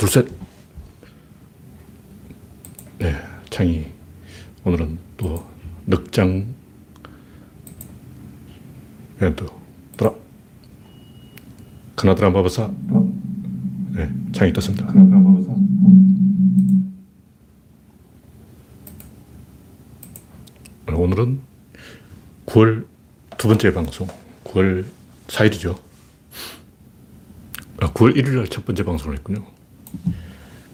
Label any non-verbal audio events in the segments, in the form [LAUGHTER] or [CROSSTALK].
둘, 셋. 네, 창이. 오늘은 또 넉장. 또, 돌아. 카나드라 마법사. 네, 창이 떴습니다. 오늘은 9월 두 번째 방송. 9월 4일이죠. 아, 9월 1일 날 첫 번째 방송을 했군요.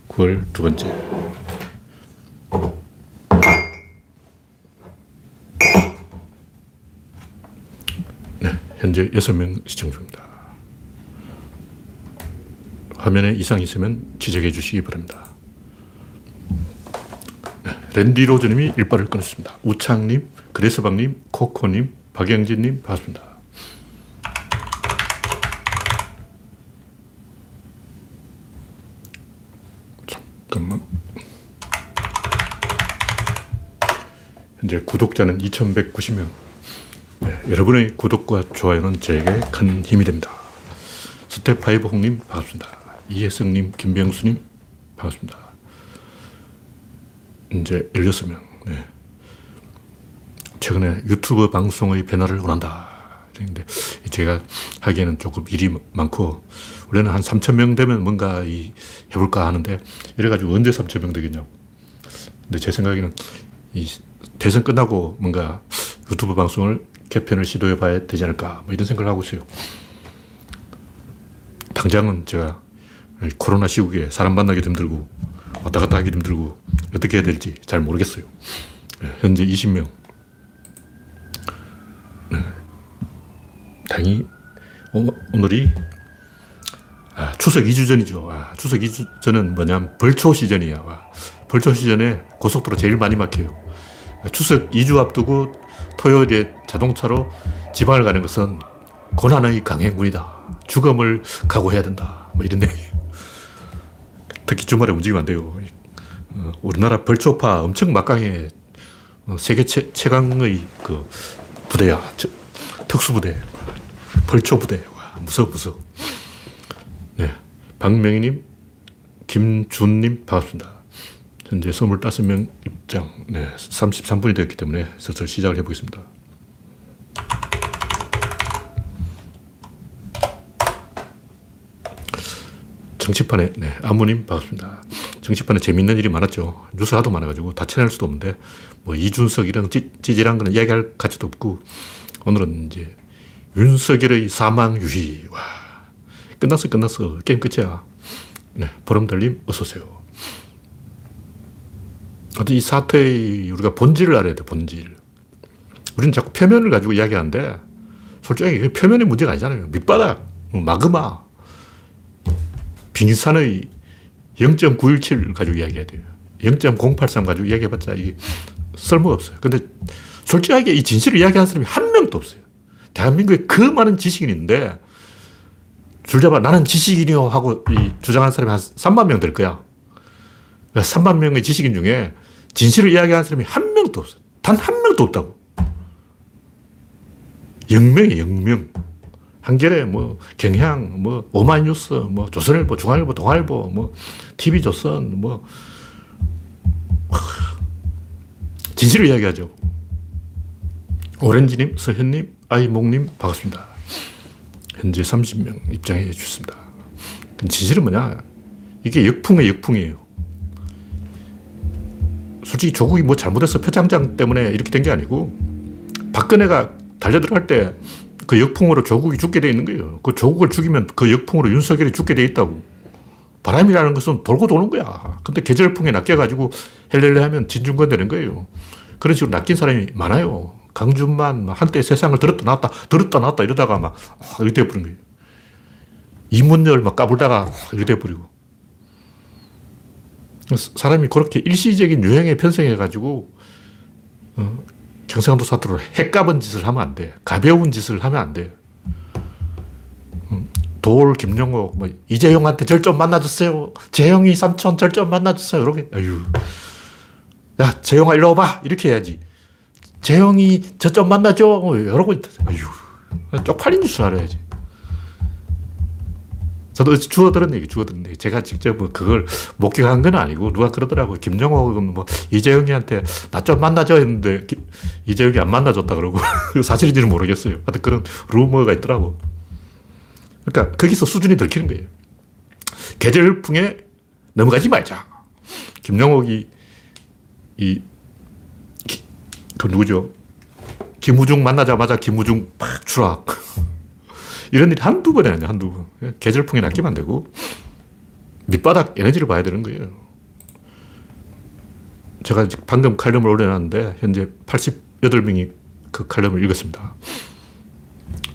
9월 두 번째. 네, 현재 6명 시청 중입니다. 화면에 이상 있으면 지적해 주시기 바랍니다. 네, 랜디 로즈님이 일발을 끊었습니다. 우창님, 그레스방님, 코코님, 박영진님, 반갑습니다. 잠깐만. 현재 구독자는 2,190명. 네, 여러분의 구독과 좋아요는 저에게 큰 힘이 됩니다. 스텝파이브 홍님 반갑습니다. 이혜성님, 김병수님 반갑습니다. 이제 16명. 네. 최근에 유튜브 방송의 변화를 원한다. 근데 제가 하기에는 조금 일이 많고, 원래는 한 3,000명 되면 뭔가 이 해볼까 하는데, 이래가지고 언제 3,000명 되겠냐고. 근데 제 생각에는 이 대선 끝나고 뭔가 유튜브 방송을 개편을 시도해 봐야 되지 않을까. 뭐 이런 생각을 하고 있어요. 당장은 제가 코로나 시국에 사람 만나기도 힘들고, 왔다 갔다 하기도 힘들고, 어떻게 해야 될지 잘 모르겠어요. 네, 현재 20명. 다행히 오늘이 아, 추석 2주 전이죠. 아, 추석 2주 전은 뭐냐면 벌초 시전이야. 와, 벌초 시전에 고속도로 제일 많이 막혀요. 추석 2주 앞두고 토요일에 자동차로 지방을 가는 것은 고난의 강행군이다. 죽음을 각오해야 된다. 뭐 이런 내용. 특히 주말에 움직이면 안 돼요. 어, 우리나라 벌초파 엄청 막강해. 어, 세계 최, 최강의 그 부대야. 특수부대. 벌초부대. 와, 무서워, 무서워. 네. 박명희님, 김준님, 반갑습니다. 현재 25명 입장. 네. 33분이 되었기 때문에 슬슬 시작을 해보겠습니다. 정치판에, 네. 아무님, 반갑습니다. 정치판에 재밌는 일이 많았죠. 뉴스 하도 많아가지고 다 쳐낼 수도 없는데, 뭐, 이준석 이런 찌, 찌질한 거는 이야기할 가치도 없고, 오늘은 이제 윤석열의 사망 유희. 와. 끝났어, 끝났어. 게임 끝이야. 네. 보름달님, 어서오세요. 이 사태의 우리가 본질을 알아야 돼, 본질. 우리는 자꾸 표면을 가지고 이야기하는데, 솔직히 표면의 문제가 아니잖아요. 밑바닥, 마그마, 빙산의 0.917 가지고 이야기해야 돼요. 0.083 가지고 이야기해봤자 이게 쓸모가 없어요. 근데 솔직하게 이 진실을 이야기하는 사람이 한 명도 없어요. 대한민국에 그 많은 지식인이 있는데, 줄 잡아 나는 지식인이요 하고 주장하는 사람이 한 3만 명 될 거야. 3만 그러니까 명의 지식인 중에 진실을 이야기하는 사람이 한 명도 없어. 단한 명도 없다고. 0명이 0명. 한겨레, 뭐, 경향, 뭐, 오마이뉴스, 뭐, 조선일보, 중앙일보, 동아일보, 뭐, TV조선, 뭐, 진실을 이야기하죠. 오렌지님, 서현님, 아이목님, 반갑습니다. 현재 30명 입장해 주셨습니다. 진실은 뭐냐? 이게 역풍의 역풍이에요. 솔직히 조국이 뭐 잘못해서 표창장 때문에 이렇게 된 게 아니고, 박근혜가 달려들어갈 때 그 역풍으로 조국이 죽게 돼 있는 거예요. 그 조국을 죽이면 그 역풍으로 윤석열이 죽게 돼 있다고. 바람이라는 것은 돌고 도는 거야. 근데 계절풍에 낚여가지고 헬렐레 하면 진중권 되는 거예요. 그런 식으로 낚인 사람이 많아요. 강준만 한때 세상을 들었다 놨다, 들었다 놨다 이러다가 막, 이렇게 돼버린 거예요. 이문열 막 까불다가 이렇게 돼버리고. 사람이 그렇게 일시적인 유행에 편성해가지고, 어, 경상도 사투로 핵가은 짓을 하면 안 돼. 가벼운 짓을 하면 안 돼. 음, 돌, 김영옥, 뭐, 이재용한테 절좀 만나주세요. 재용이 삼촌 절좀 만나주세요. 이렇게, 아유. 야, 재용아, 일로 와봐. 이렇게 해야지. 재용이 저 좀 만나줘. 뭐 이러고. 아유. 쪽팔린 짓을 알아야지. 저도 주워 들은 얘기, 주워 들은 얘기. 제가 직접 뭐 그걸 목격한 건 아니고 누가 그러더라고요. 김정옥은 뭐 이재용이한테 나 좀 만나줘 했는데 기, 이재용이 안 만나줬다 그러고 [LAUGHS] 사실인지는 모르겠어요. 하여튼 그런 루머가 있더라고. 그러니까 거기서 수준이 들키는 거예요. 계절풍에 넘어가지 말자. 김정옥이 이, 기, 그 누구죠? 김우중 만나자마자 김우중 팍 추락. 이런 일이 한두 번이 아니야, 한두 번. 계절풍에 낚이면 안 되고, 밑바닥 에너지를 봐야 되는 거예요. 제가 방금 칼럼을 올려놨는데, 현재 88명이 그 칼럼을 읽었습니다.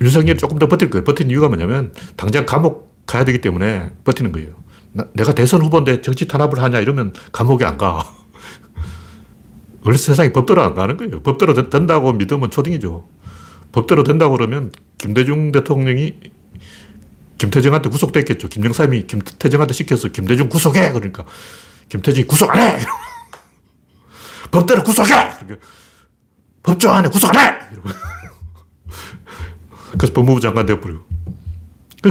윤석열이 조금 더 버틸 거예요. 버티는 이유가 뭐냐면, 당장 감옥 가야 되기 때문에 버티는 거예요. 나, 내가 대선 후보인데 정치 탄압을 하냐 이러면 감옥에 안 가. [LAUGHS] 원래 세상에 법대로 안 가는 거예요. 법대로 된다고 믿으면 초딩이죠. 법대로 된다고 그러면 김대중 대통령이 김태정한테 구속됐겠죠. 김영삼이 김태정한테 시켜서 김대중 구속해! 그러니까 김태정이 구속 안 해! 법대로 구속해! 그러니까 법조 안에 구속 안 해! [LAUGHS] 그래서 법무부 장관 되어버리고.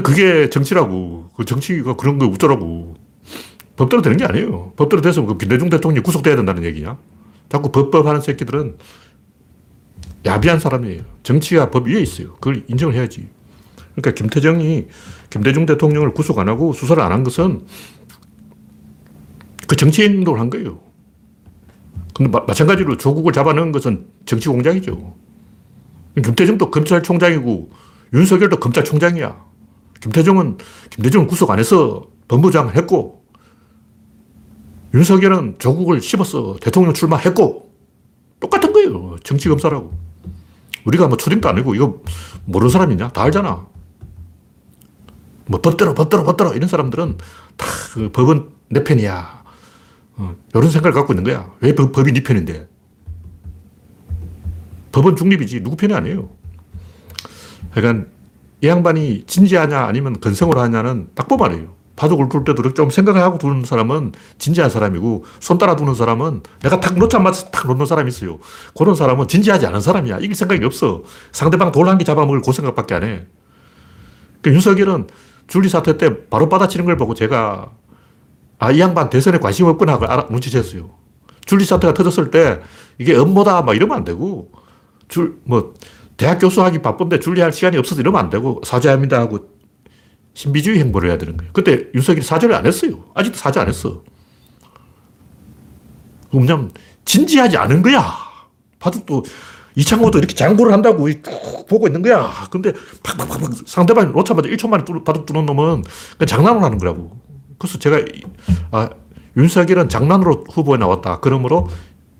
그게 정치라고. 그 정치가 그런 거 어쩌라고. 법대로 되는 게 아니에요. 법대로 돼서 그 김대중 대통령이 구속돼야 된다는 얘기냐? 자꾸 법법 하는 새끼들은 야비한 사람이에요. 정치가 법 위에 있어요. 그걸 인정을 해야지. 그러니까 김태정이 김대중 대통령을 구속 안 하고 수사를 안 한 것은 그 정치 행동을 한 거예요. 근데 마, 마찬가지로 조국을 잡아넣은 것은 정치 공작이죠. 김태정도 검찰총장이고 윤석열도 검찰총장이야. 김태정은 김대중은 구속 안 해서 법무장 했고 윤석열은 조국을 씹어서 대통령 출마했고 똑같은 거예요. 정치 검사라고. 우리가 뭐 초딩도 아니고 이거 모르는 사람이냐? 다 알잖아. 뭐 법대로 법대로 법대로 이런 사람들은 다 그 법은 내 편이야. 어, 이런 생각을 갖고 있는 거야. 왜 법, 법이 네 편인데? 법은 중립이지 누구 편이 아니에요. 그러니까 이 양반이 진지하냐 아니면 건성으로 하냐는 딱 알아요. 바둑을 둘 때도 좀 생각을 하고 두는 사람은 진지한 사람이고 손 따라 두는 사람은 내가 탁 놓자마자 탁 놓는 사람이 있어요. 그런 사람은 진지하지 않은 사람이야. 이길 생각이 없어. 상대방 돌 한 개 잡아먹을 그 생각밖에 안 해. 그러니까 윤석열은 줄리 사태 때 바로 받아치는 걸 보고 제가 아, 이 양반 대선에 관심 없구나 하고 알아, 눈치챘어요. 줄리 사태가 터졌을 때 이게 업무다 막 이러면 안 되고 줄, 뭐, 대학 교수하기 바쁜데 줄리 할 시간이 없어서 이러면 안 되고 사죄합니다 하고 신비주의 행보를 해야 되는 거예요. 그때 윤석열이 사죄를 안 했어요. 아직도 사죄 안 했어. 왜냐면 진지하지 않은 거야. 바둑도 이창호도 이렇게 장구를 한다고 쭉 보고 있는 거야. 근데 팍팍팍 상대방이 놓자마자 1초 만에 바둑 두는 놈은 장난을 하는 거라고. 그래서 제가 아, 윤석열은 장난으로 후보에 나왔다. 그러므로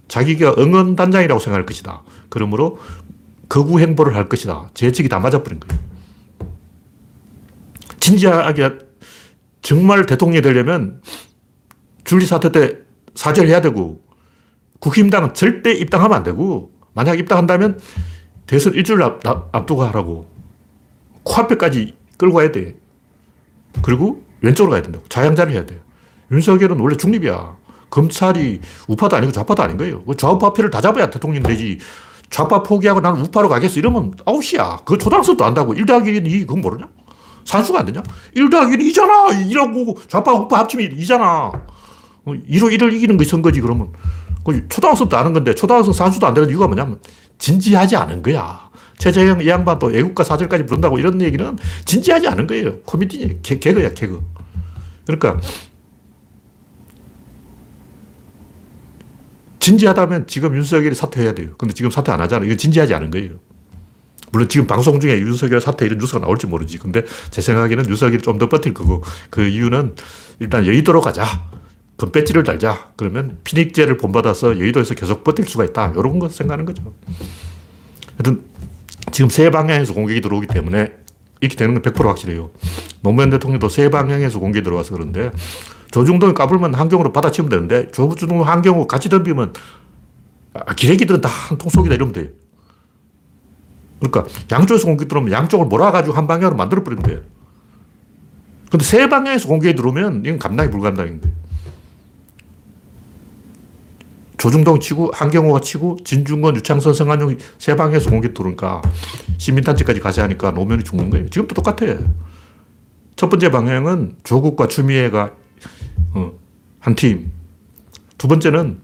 자기가 응원단장이라고 생각할 것이다. 그러므로 거구 행보를 할 것이다. 제 예측이 다 맞아버린 거예요. 진지하게 정말 대통령이 되려면 줄리 사태 때 사죄를 해야 되고 국힘당은 절대 입당하면 안 되고 만약 입당한다면 대선 일주일 앞, 앞두고 하라고 코앞에까지 끌고 가야 돼. 그리고 왼쪽으로 가야 된다고. 자양자를 해야 돼. 윤석열은 원래 중립이야. 검찰이 우파도 아니고 좌파도 아닌 거예요. 그 좌우파 표를 다 잡아야 대통령 되지. 좌파 포기하고 나는 우파로 가겠어. 이러면 아웃이야. 그 초등학생도 안다고. 1 더하기 1이 2, 그건 모르냐? 산수가 안 되냐? 1 더하기 1이 2잖아. 2라고 좌파, 우파 합치면 2잖아. 2로 어, 1을 이기는 것이 선거지, 그러면. 그 초등학생도 아는 건데, 초등학생 산수도 안 되는 이유가 뭐냐면, 진지하지 않은 거야. 최재형 이 양반 또 애국가 사절까지 부른다고 이런 얘기는 진지하지 않은 거예요. 코미디, 개, 개그야, 개그. 그러니까, 진지하다면 지금 윤석열이 사퇴해야 돼요. 근데 지금 사퇴 안 하잖아. 이건 진지하지 않은 거예요. 물론 지금 방송 중에 윤석열 사퇴 이런 뉴스가 나올지 모르지. 근데 제 생각에는 윤석열이 좀 더 버틸 거고 그 이유는 일단 여의도로 가자. 금배지를 달자. 그러면 피닉제를 본받아서 여의도에서 계속 버틸 수가 있다. 이런 거 생각하는 거죠. 하여튼 지금 세 방향에서 공격이 들어오기 때문에 이렇게 되는 건 100% 확실해요. 노무현 대통령도 세 방향에서 공격이 들어와서 그런데 조중동이 까불면 한경으로 받아치면 되는데 조중동 한경우 같이 덤비면 아, 기레기들은 다 한통 속이다 이러면 돼. 그러니까 양쪽에서 공격 들어오면 양쪽을 몰아가지고 한 방향으로 만들어버리면 돼. 근데 세 방향에서 공격이 들어오면 이건 감당이 거예요. 조중동 치고 한경호가 치고 진중권, 유창선, 성한용이 세 방향에서 공격 들어오니까 시민단체까지 가세 하니까 노면이 죽는 거예요. 지금도 똑같아. 첫 번째 방향은 조국과 추미애가 어, 한 팀. 두 번째는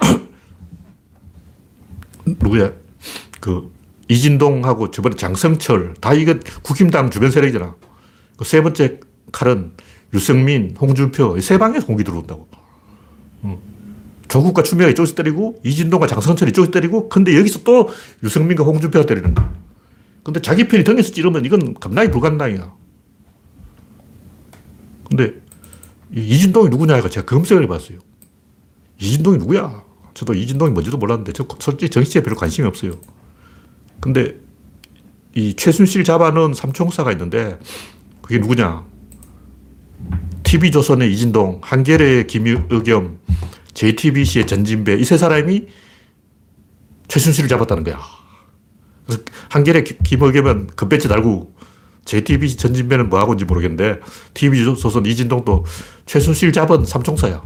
[CLEARS THROAT] 누구야? 그 이진동하고 저번에 장성철 다 이거 국힘당 주변 세력이잖아. 그 세 번째 칼은 유승민, 홍준표 세 방에 공기 들어온다고. 어. 조국과 추미애가 이쪽에서 때리고 이진동과 장성철이 이쪽에서 때리고 근데 여기서 또 유승민과 홍준표가 때리는 거야. 근데 자기 편이 등에서 찌르면 이건 감당이 불가능이야. 근데 이진동이 누구냐 제가 검색을 해봤어요. 이진동이 누구야? 저도 이진동이 뭔지도 몰랐는데 저 솔직히 정치에 별로 관심이 없어요. 근데 이 최순실 잡아놓은 삼총사가 있는데 그게 누구냐? TV조선의 이진동, 한겨레의 김의겸, JTBC의 전진배 이 세 사람이 최순실을 잡았다는 거야. 그래서 한겨레 김의겸은 금배지 달고 JTBC 전진배는 뭐 하고 있는지 모르겠는데 TV조선 이진동도 최순실 잡은 삼총사야.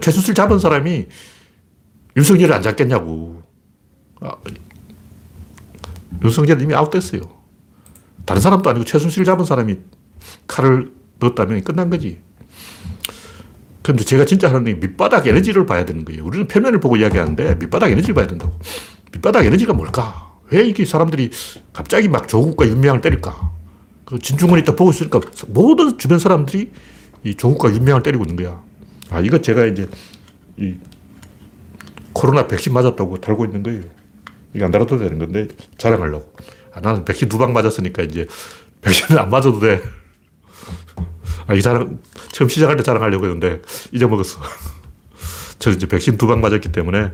최순실 잡은 사람이 윤석열을 안 잡겠냐고. 아, 윤석열 이미 아웃됐어요. 다른 사람도 아니고 최순실 잡은 사람이 칼을 넣었다면 끝난 거지. 그런데 제가 진짜 하는 게 밑바닥 에너지를 봐야 되는 거예요. 우리는 표면을 보고 이야기하는데 밑바닥 에너지를 봐야 된다고. 밑바닥 에너지가 뭘까? 왜 이게 사람들이 갑자기 막 조국과 윤미향을 때릴까? 그 진중권이 딱 보고 있으니까 모든 주변 사람들이 이 조국과 윤미향을 때리고 있는 거야. 아, 이거 제가 이제 이 코로나 백신 맞았다고 달고 있는 거예요. 이거 안 달아도 되는 건데 자랑하려고. 아, 나는 백신 두 방 맞았으니까 이제 백신을 안 맞아도 돼. 아, 이 자랑, 처음 시작할 때 자랑하려고 했는데 잊어먹었어. [LAUGHS] 저 이제 백신 두 방 맞았기 때문에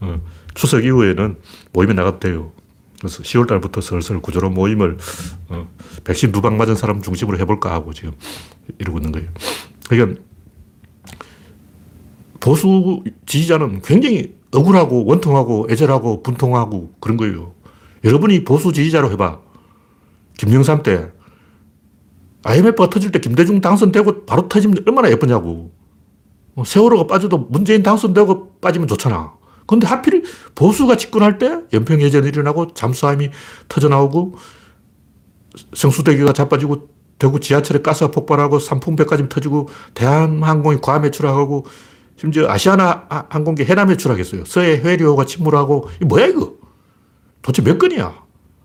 어, 추석 이후에는 모임에 나가도 돼요. 그래서 10월 달부터 슬슬 구조로 모임을 어, 백신 두 방 맞은 사람 중심으로 해볼까 하고 지금 이러고 있는 거예요. 그러니까 보수 지지자는 굉장히 억울하고 원통하고 애절하고 분통하고 그런 거예요. 여러분이 보수 지지자로 해봐. 김영삼 때 IMF가 터질 때 김대중 당선되고 바로 터지면 얼마나 예쁘냐고. 어, 세월호가 빠져도 문재인 당선되고 빠지면 좋잖아. 근데 하필 보수가 집권할 때 연평해전이 일어나고 잠수함이 터져나오고 성수대교가 자빠지고 대구 지하철에 가스가 폭발하고 삼풍배까지 터지고 대한항공이 과매출하고 심지어 아시아나 항공기 해남에 추락했어요. 서해 해리호가 침몰하고, 이 뭐야, 이거? 도대체 몇 건이야?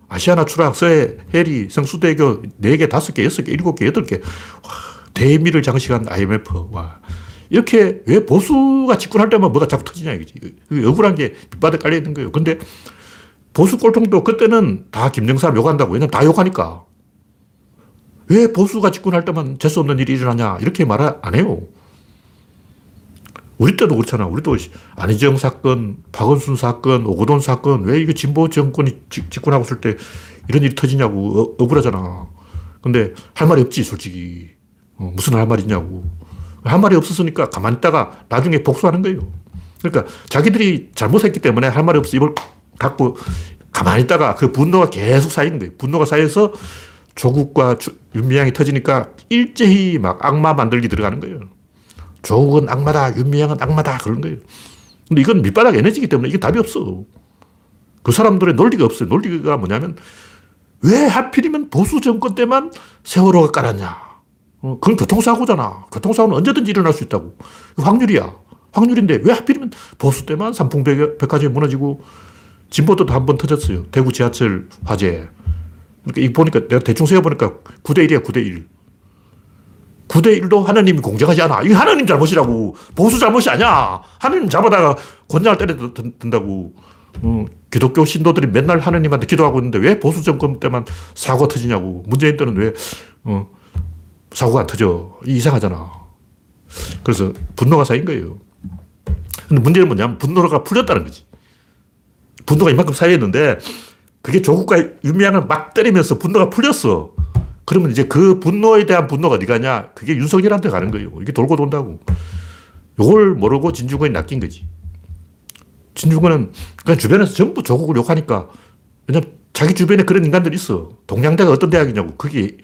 아시아나 추락, 서해, 해리, 성수대교 4개, 5개, 6개, 7개, 8개. 와, 대미를 장식한 IMF. 와. 이렇게 왜 보수가 집권할 때만 뭐가 자꾸 터지냐 이거지. 억울한 게 밑바닥 깔려 있는 거예요. 근데 보수 꼴통도 그때는 다 김정삼 욕한다고. 왜냐면 다 욕하니까. 왜 보수가 집권할 때만 재수 없는 일이 일어나냐. 이렇게 말 안 해요. 우리 때도 그렇잖아. 우리도 안희정 사건, 박원순 사건, 오고돈 사건, 왜 이게 진보 정권이 집권하고 있을 때 이런 일이 터지냐고 어, 억울하잖아. 근데 할 말이 없지, 솔직히. 어, 무슨 할 말이 있냐고. 할 말이 없었으니까 가만히 있다가 나중에 복수하는 거예요. 그러니까 자기들이 잘못했기 때문에 할 말이 없어 입을 닫고 가만히 있다가 그 분노가 계속 쌓이는 거예요. 분노가 쌓여서 조국과 윤미향이 터지니까 일제히 막 악마 만들기 들어가는 거예요. 조국은 악마다, 윤미향은 악마다, 그런 거예요. 근데 이건 밑바닥 에너지이기 때문에 이게 답이 없어. 그 사람들의 논리가 없어요. 논리가 뭐냐면, 왜 하필이면 보수 정권 때만 세월호가 깔았냐. 어, 그건 교통사고잖아. 교통사고는 언제든지 일어날 수 있다고. 확률이야. 확률인데 왜 하필이면 보수 때만 삼풍 백화점이 무너지고 진보도 한 번 터졌어요. 대구 지하철 화재. 그러니까 이 보니까 내가 대충 세어보니까 9대1이야, 9대1. 9대1도 하나님이 공정하지 않아. 이게 하나님 잘못이라고. 보수 잘못이 아니야. 하나님 잡아다가 권장을 때려 든다고. 어, 기독교 신도들이 맨날 하나님한테 기도하고 있는데 왜 보수 정권 때만 사고가 터지냐고. 문재인 때는 왜, 어, 사고가 안 터져. 이상하잖아. 그래서 분노가 쌓인 거예요. 근데 문제는 뭐냐면 분노가 풀렸다는 거지. 분노가 이만큼 쌓여있는데 그게 조국과 윤미향을 막 때리면서 분노가 풀렸어. 그러면 이제 그 분노에 대한 분노가 어디 가냐? 그게 윤석열한테 가는 거예요. 이게 돌고 돈다고. 요걸 모르고 진중권이 낚인 거지. 진중권은 그냥 주변에서 전부 조국을 욕하니까 왜냐면 자기 주변에 그런 인간들이 있어. 동양대가 어떤 대학이냐고. 그게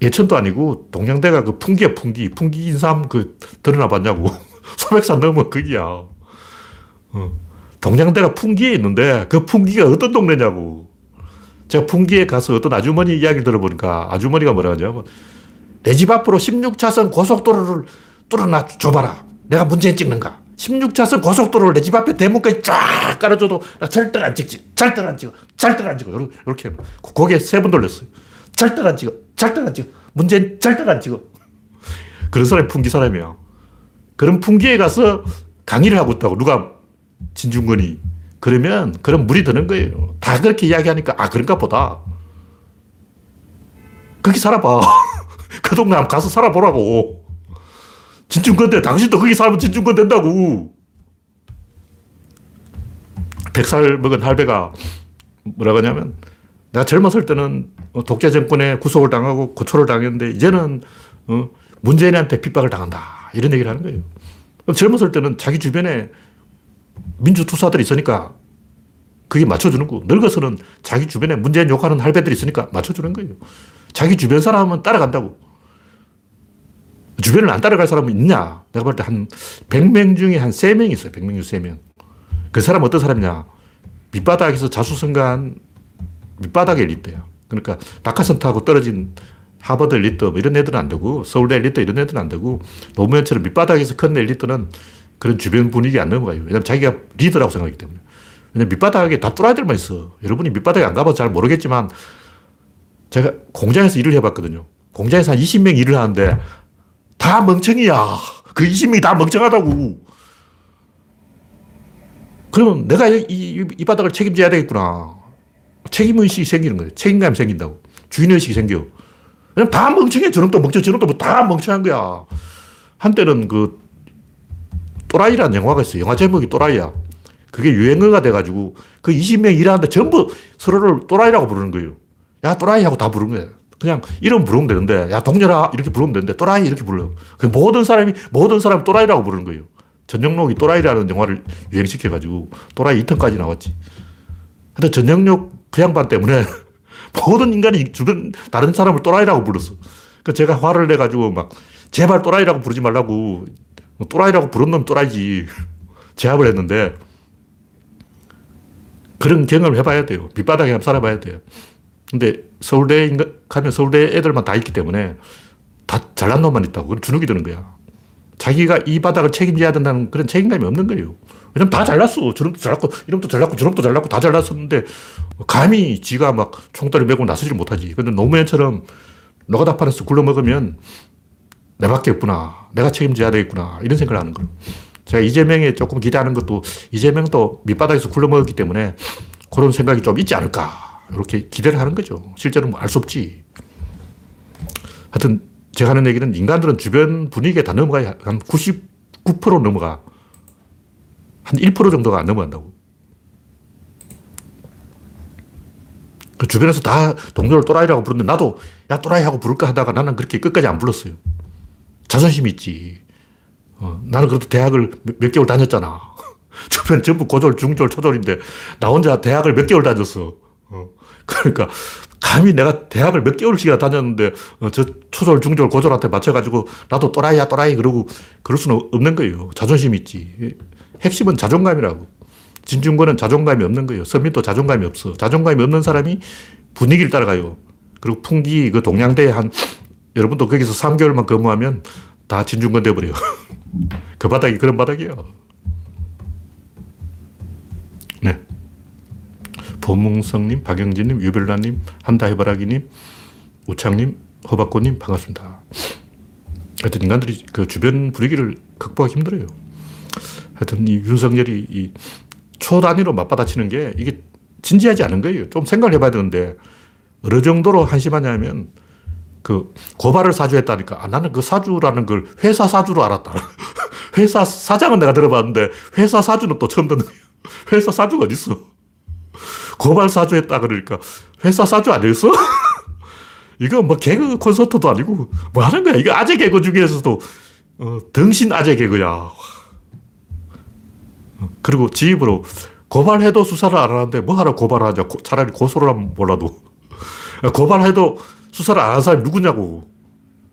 예천도 아니고 동양대가 그 풍기야, 풍기. 풍기 인삼 그 드러나 봤냐고. [LAUGHS] 소백산 넘으면 거기야. 어. 동양대가 풍기에 있는데 그 풍기가 어떤 동네냐고. 제가 풍기에 가서 어떤 아주머니 이야기를 들어보니까 아주머니가 뭐라 하냐면 내 집 앞으로 16차선 고속도로를 뚫어놔 줘봐라. 내가 문재인 찍는가. 16차선 고속도로를 내 집 앞에 대문까지 쫙 깔아줘도 나 절대 안 찍지. 절대 안 찍어. 절대 안 찍어. 이렇게 고개 세 번 돌렸어요. 절대 안 찍어. 절대 안 찍어. 문재인 절대 안 찍어. 그런 사람이 풍기 사람이야. 그런 풍기에 가서 강의를 하고 있다고 누가 진중권이 그러면 그런 물이 드는 거예요. 다 그렇게 이야기하니까 아 그런가 보다. 거기 살아봐. [LAUGHS] 그 동네 한번 가서 살아보라고. 진중권 돼. 당신도 거기 살면 진중권 된다고. 100살 먹은 할배가 뭐라고 하냐면 내가 젊었을 때는 독재 정권에 구속을 당하고 고초를 당했는데 이제는 어, 문재인한테 핍박을 당한다. 이런 얘기를 하는 거예요. 젊었을 때는 자기 주변에 민주투사들이 있으니까 그게 맞춰주는 거고 늙어서는 자기 주변에 문재인 욕하는 할배들이 있으니까 맞춰주는 거예요. 자기 주변 사람은 따라간다고. 주변을 안 따라갈 사람은 있냐? 내가 볼 때 한 100명 중에 한 3명 있어요. 100명 중 3명. 그 사람은 어떤 사람이냐? 밑바닥에서 자수성가한 밑바닥의 엘리트야. 그러니까 낙하산 타고 떨어진 하버드 엘리트 뭐 이런 애들은 안 되고 서울대 엘리트 이런 애들은 안 되고 노무현처럼 밑바닥에서 큰 엘리트는 그런 주변 분위기 안 넘어가요. 왜냐면 자기가 리더라고 생각하기 때문에. 왜냐면 밑바닥에 다 또라이들만 있어. 여러분이 밑바닥에 안 가봐서 잘 모르겠지만 제가 공장에서 일을 해봤거든요. 공장에서 한 20명 일을 하는데 다 멍청이야. 그 20명이 다 멍청하다고. 그러면 내가 이, 이, 이 바닥을 책임져야 되겠구나. 책임의식이 생기는 거예요. 책임감이 생긴다고. 주인의식이 생겨. 그냥 다 멍청해. 저놈 또 멍청, 저놈 또다 멍청한 거야. 한때는 그, 또라이라는 영화가 있어요. 영화 제목이 또라이야. 그게 유행어가 돼가지고 그 20명 일하는데 전부 서로를 또라이라고 부르는 거예요. 야, 또라이 하고 다 부르는 거예요. 그냥 이름 부르면 되는데, 야, 동렬아, 이렇게 부르면 되는데, 또라이 이렇게 불러. 그 모든 사람이, 모든 사람이 또라이라고 부르는 거예요. 전영록이 또라이라는 영화를 유행시켜가지고, 또라이 2탄까지 나왔지. 근데 전영록 그 양반 때문에 [LAUGHS] 모든 인간이 주변 다른 사람을 또라이라고 불렀어. 그 제가 화를 내가지고 막, 제발 또라이라고 부르지 말라고, 또라이라고 부른 놈 또라이지. [LAUGHS] 제압을 했는데, 그런 경험을 해봐야 돼요. 밑바닥에 한번 살아봐야 돼요. 근데 서울대 가면 서울대 애들만 다 있기 때문에 다 잘난 놈만 있다고. 그건 주눅이 드는 거야. 자기가 이 바닥을 책임져야 된다는 그런 책임감이 없는 거예요. 왜냐면 다 잘났어. 저놈도 잘났고, 이놈도 잘났고, 저놈도 잘났고, 다 잘났었는데, 감히 지가 막 총다리 메고 나서지를 못하지. 근데 노무현처럼 노가다판에서 굴러먹으면 내밖에 없구나. 내가 책임져야 되겠구나. 이런 생각을 하는 거예요. 제가 이재명에 조금 기대하는 것도 이재명도 밑바닥에서 굴러먹었기 때문에 그런 생각이 좀 있지 않을까. 이렇게 기대를 하는 거죠. 실제로는 뭐알수 없지. 하여튼 제가 하는 얘기는 인간들은 주변 분위기에 다 넘어가야 한 99% 넘어가. 한 1% 정도가 안 넘어간다고. 그 주변에서 다 동료를 또라이라고 부르는데 나도 야 또라이 하고 부를까 하다가 나는 그렇게 끝까지 안 불렀어요. 자존심이 있지. 어, 나는 그래도 대학을 몇, 몇 개월 다녔잖아. [LAUGHS] 주변 전부 고졸, 중졸, 초졸인데 나 혼자 대학을 몇 개월 다녔어. 어, 그러니까 감히 내가 대학을 몇 개월씩이나 다녔는데 어, 저 초졸, 중졸, 고졸한테 맞춰가지고 나도 또라이야 또라이 그러고 그럴 수는 없는 거예요. 자존심이 있지. 핵심은 자존감이라고. 진중권은 자존감이 없는 거예요. 서민도 자존감이 없어. 자존감이 없는 사람이 분위기를 따라가요. 그리고 풍기 그 동양대에 한 여러분도 거기서 3개월만 근무하면 다 진중권 돼버려요. [LAUGHS] 그 바닥이 그런 바닥이에요. 네. 보문성님, 박영진님, 유별나님, 한다해바라기님, 우창님, 허박고님 반갑습니다. 하여튼 인간들이 그 주변 분위기를 극복하기 힘들어요. 하여튼 이 윤석열이 이 초단위로 맞받아치는 게 이게 진지하지 않은 거예요. 좀 생각을 해봐야 되는데 어느 정도로 한심하냐면 그 고발을 사주했다니까 아, 나는 그 사주라는 걸 회사 사주로 알았다. [LAUGHS] 회사 사장은 내가 들어봤는데 회사 사주는 또 처음 듣는 거예요. [LAUGHS] 회사 사주가 어딨어? 고발 사주했다 그러니까 회사 사주 아니었어? [LAUGHS] 이거 뭐 개그 콘서트도 아니고 뭐 하는 거야? 이거 아재 개그 중에서도 어, 등신 아재 개그야. 그리고 지입으로 고발해도 수사를 안 하는데 뭐 하러 고발하냐. 차라리 고소를 하면 몰라도. 고발해도 수사를 안 한 사람이 누구냐고.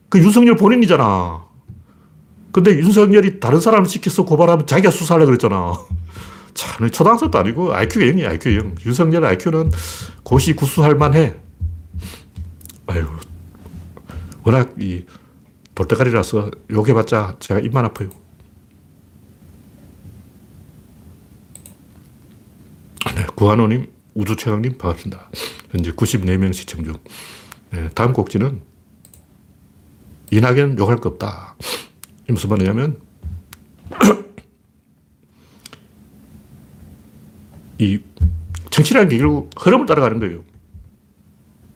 그 윤석열 본인이잖아. 근데 윤석열이 다른 사람을 시켜서 고발하면 자기가 수사하려고 그랬잖아. [LAUGHS] 참, 초등학생도 아니고 IQ가 0이야, IQ 0. 윤석열 IQ는 고시 구수할 만해. 아유, 워낙 이 돌대가리라서 욕해봤자 제가 입만 아파요. 네, 구한호님, 우주최강님 반갑습니다. 현재 94명 시청 중. 네, 다음 곡지는 이낙연 욕할 거 없다. 이 무슨 말이냐면 [CLEARS THROAT] 이 정치라는 게 결국 흐름을 따라가는 거예요.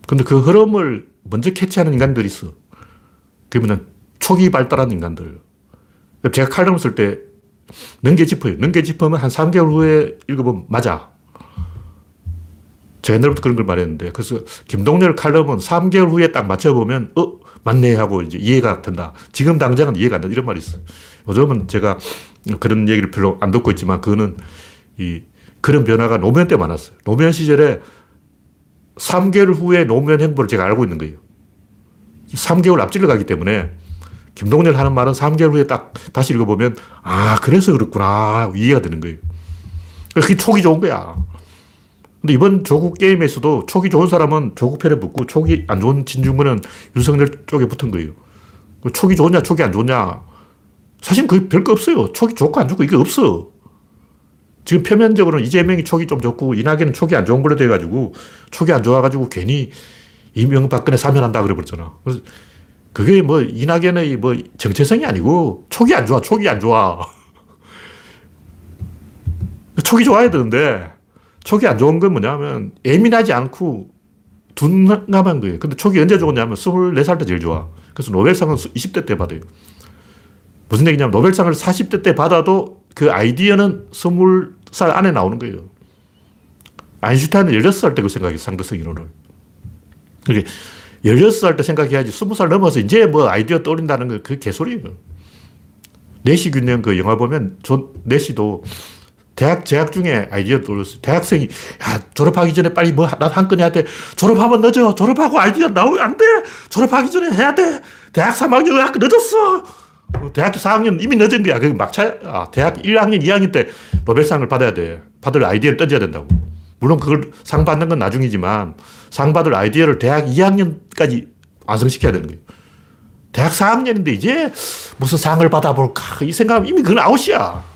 근데 그 흐름을 먼저 캐치하는 인간들이 있어. 그러면 초기 발달한 인간들. 제가 칼럼을 쓸때 능계 짚어요. 능계 짚으면 한 3개월 후에 읽어보면 맞아. 제가 옛날부터 그런 걸 말했는데, 그래서 김동열 칼럼은 3개월 후에 딱 맞춰보면, 어, 맞네 하고 이제 이해가 된다. 지금 당장은 이해가 안 된다. 이런 말이 있어요. 요즘은 제가 그런 얘기를 별로 안 듣고 있지만, 그거는 이, 그런 변화가 노무현 때 많았어요. 노무현 시절에 3개월 후에 노무현 행보를 제가 알고 있는 거예요. 3개월 앞질러 가기 때문에 김동열 하는 말은 3개월 후에 딱 다시 읽어보면, 아, 그래서 그렇구나. 이해가 되는 거예요. 그게 촉이 좋은 거야. 근데 이번 조국 게임에서도 촉이 좋은 사람은 조국 편에 붙고 촉이 안 좋은 진중권은 윤석열 쪽에 붙은 거예요. 그 촉이 좋냐, 촉이 안 좋냐. 사실 그 별거 없어요. 촉이 좋고 안 좋고 이게 없어. 지금 표면적으로는 이재명이 촉이 좀 좋고 이낙연은 촉이 안 좋은 걸로 돼가지고 촉이 안 좋아가지고 괜히 이명박근혜 사면한다 그래버렸잖아. 그래서 그게 뭐 이낙연의 뭐 정체성이 아니고 촉이 안 좋아, 촉이 안 좋아. 촉이 좋아야 되는데 촉이 안 좋은 건 뭐냐면 예민하지 않고 둔감한 거예요. 근데 촉이 언제 좋았냐면 24살 때 제일 좋아. 그래서 노벨상은 20대 때 받아요. 무슨 얘기냐면 노벨상을 40대 때 받아도 그 아이디어는 20살 안에 나오는 거예요. 아인슈타인은 16살 때 그 생각이 상대성 이론을. 그게 16살 때 생각해야지 20살 넘어서 이제 뭐 아이디어 떠오른다는 거 그 개소리예요. 내시 균형 그 영화 보면 존 내시도 대학 재학 중에 아이디어 떠올렸어요. 대학생이 야 졸업하기 전에 빨리 뭐 한 건 해야 돼. 졸업하면 늦어. 졸업하고 아이디어 나오면 안 돼. 졸업하기 전에 해야 돼. 대학 3학년 학 늦었어. 대학교 4학년 이미 늦은 거야. 그 막차 아, 대학 1학년, 2학년 때 노벨상을 받아야 돼. 받을 아이디어를 던져야 된다고. 물론 그걸 상 받는 건 나중이지만 상 받을 아이디어를 대학 2학년까지 완성시켜야 되는 거예요. 대학 4학년인데 이제 무슨 상을 받아볼까 이 생각하면 이미 그건 아웃이야.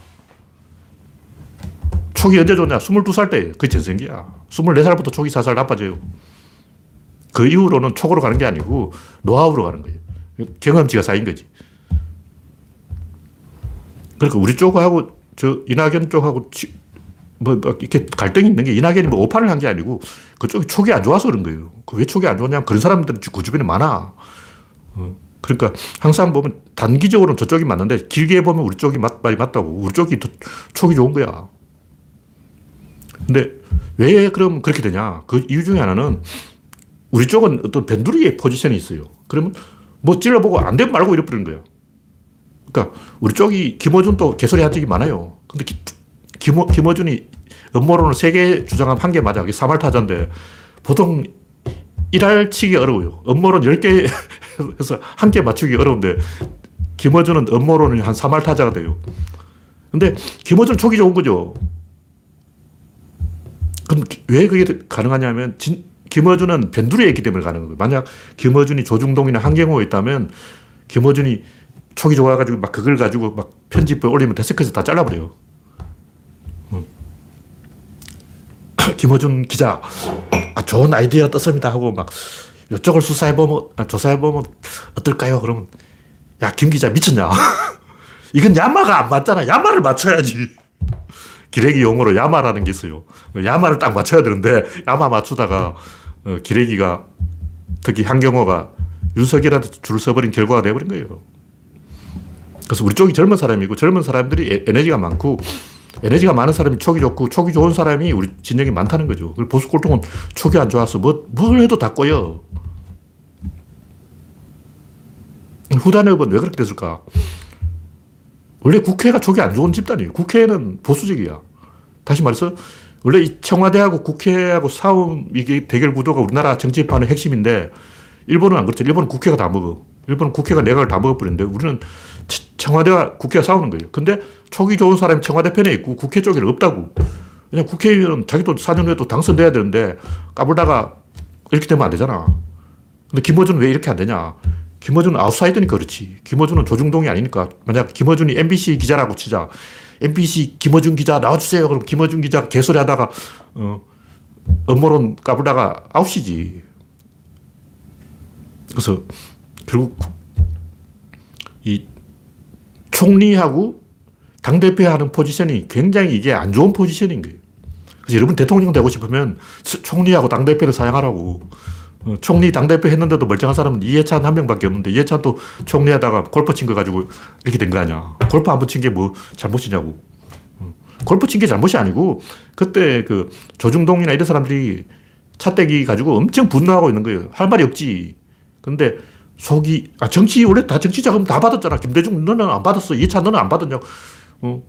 촉이 언제 좋냐? 22살 때. 그게 전생기야. 24살부터 촉이 살살 나빠져요. 그 이후로는 촉으로 가는 게 아니고 노하우로 가는 거예요. 경험치가 쌓인 거지. 그러니까 우리 쪽하고 저 이낙연 쪽하고 뭐, 뭐 이렇게 갈등이 있는 게 이낙연이 뭐 오판을 한 게 아니고 그쪽이 촉이 안 좋아서 그런 거예요. 그 왜 촉이 안 좋냐면 그런 사람들은 그 주변에 많아. 어. 그러니까 항상 보면 단기적으로는 저쪽이 맞는데 길게 보면 우리 쪽이 맞, 말이 맞다고. 우리 쪽이 더 촉이 좋은 거야. 근데 왜 그럼 그렇게 되냐? 그 이유 중에 하나는 우리 쪽은 어떤 변두리의 포지션이 있어요. 그러면 뭐 찔러보고 안 되면 말고 이래버리는 거예요. 그러니까 우리 쪽이 김어준도 개소리 한 적이 많아요. 근데 기, 김어, 김어준이 음모론을 세 개 주장하면 한 개 맞아. 그게 사말타자인데 보통 일할 치기 어려워요. 음모론 10개 [LAUGHS] 해서 한 개 맞추기 어려운데 김어준은 음모론이 한 사말타자가 돼요. 근데 김어준 촉이 좋은 거죠. 그럼 왜 그게 가능하냐면 진, 김어준은 변두리에 있기 때문에 가능한 거예요. 만약 김어준이 조중동이나 한경호에 있다면 김어준이 촉이 좋아가지고 막 그걸 가지고 막 편집을 올리면 데스크에서 다 잘라버려요. 음. [CLEARS THROAT] 김어준 기자, 아, 좋은 아이디어 떴습니다 하고 막 이쪽을 수사해보면, 아, 조사해보면 어떨까요? 그러면, 야, 김 기자 미쳤냐? [LAUGHS] 이건 야마가 안 맞잖아. 야마를 맞춰야지. 기레기 용어로 야마라는 게 있어요. 야마를 딱 맞춰야 되는데, 야마 맞추다가, 어, 기레기가, 특히 한경호가 윤석열한테 줄을 서버린 결과가 돼버린 거예요. 그래서 우리 쪽이 젊은 사람이고 젊은 사람들이 에너지가 많고 에너지가 많은 사람이 촉이 좋고 촉이 좋은 사람이 우리 진영이 많다는 거죠. 보수 꼴통은 촉이 안 좋아서 뭐, 뭘 해도 다 꼬여. 후단협은 왜 그렇게 됐을까? 원래 국회가 촉이 안 좋은 집단이에요. 국회는 보수적이야. 다시 말해서 원래 이 청와대하고 국회하고 싸움 이게 대결 구도가 우리나라 정치판의 핵심인데 일본은 안 그렇죠. 일본은 국회가 다 먹어. 일본은 국회가 내각을 다 먹어버리는데 우리는 청와대와 국회가 싸우는 거예요. 근데 촉이 좋은 사람이 청와대 편에 있고 국회 쪽에는 없다고. 그냥 국회의원은 자기도 4년 후에 또 당선돼야 되는데 까불다가 이렇게 되면 안 되잖아. 근데 김어준은 왜 이렇게 안 되냐. 김어준은 아웃사이더니까 그렇지. 김어준은 조중동이 아니니까. 만약 김어준이 MBC 기자라고 치자. MBC 김어준 기자 나와주세요. 그럼 김어준 기자 개소리 하다가, 어, 업무론 까불다가 아웃이지. 그래서 결국 이 총리하고 당대표 하는 포지션이 굉장히 이게 안 좋은 포지션인 거예요. 그래서 여러분 대통령 되고 싶으면 총리하고 당대표를 사양하라고. 어, 총리 당대표 했는데도 멀쩡한 사람은 이해찬 한 명밖에 없는데 이해찬도 총리하다가 골프 친 거 가지고 이렇게 된 거 아니야. 골프 한 번 친 게 뭐 잘못이냐고. 어, 골프 친 게 잘못이 아니고 그때 그 조중동이나 이런 사람들이 차떼기 가지고 엄청 분노하고 있는 거예요. 할 말이 없지. 근데 속이, 아, 정치, 원래 다 정치 자금 다 받았잖아. 김대중 너는 안 받았어. 이해찬 너는 안 받았냐고. 어.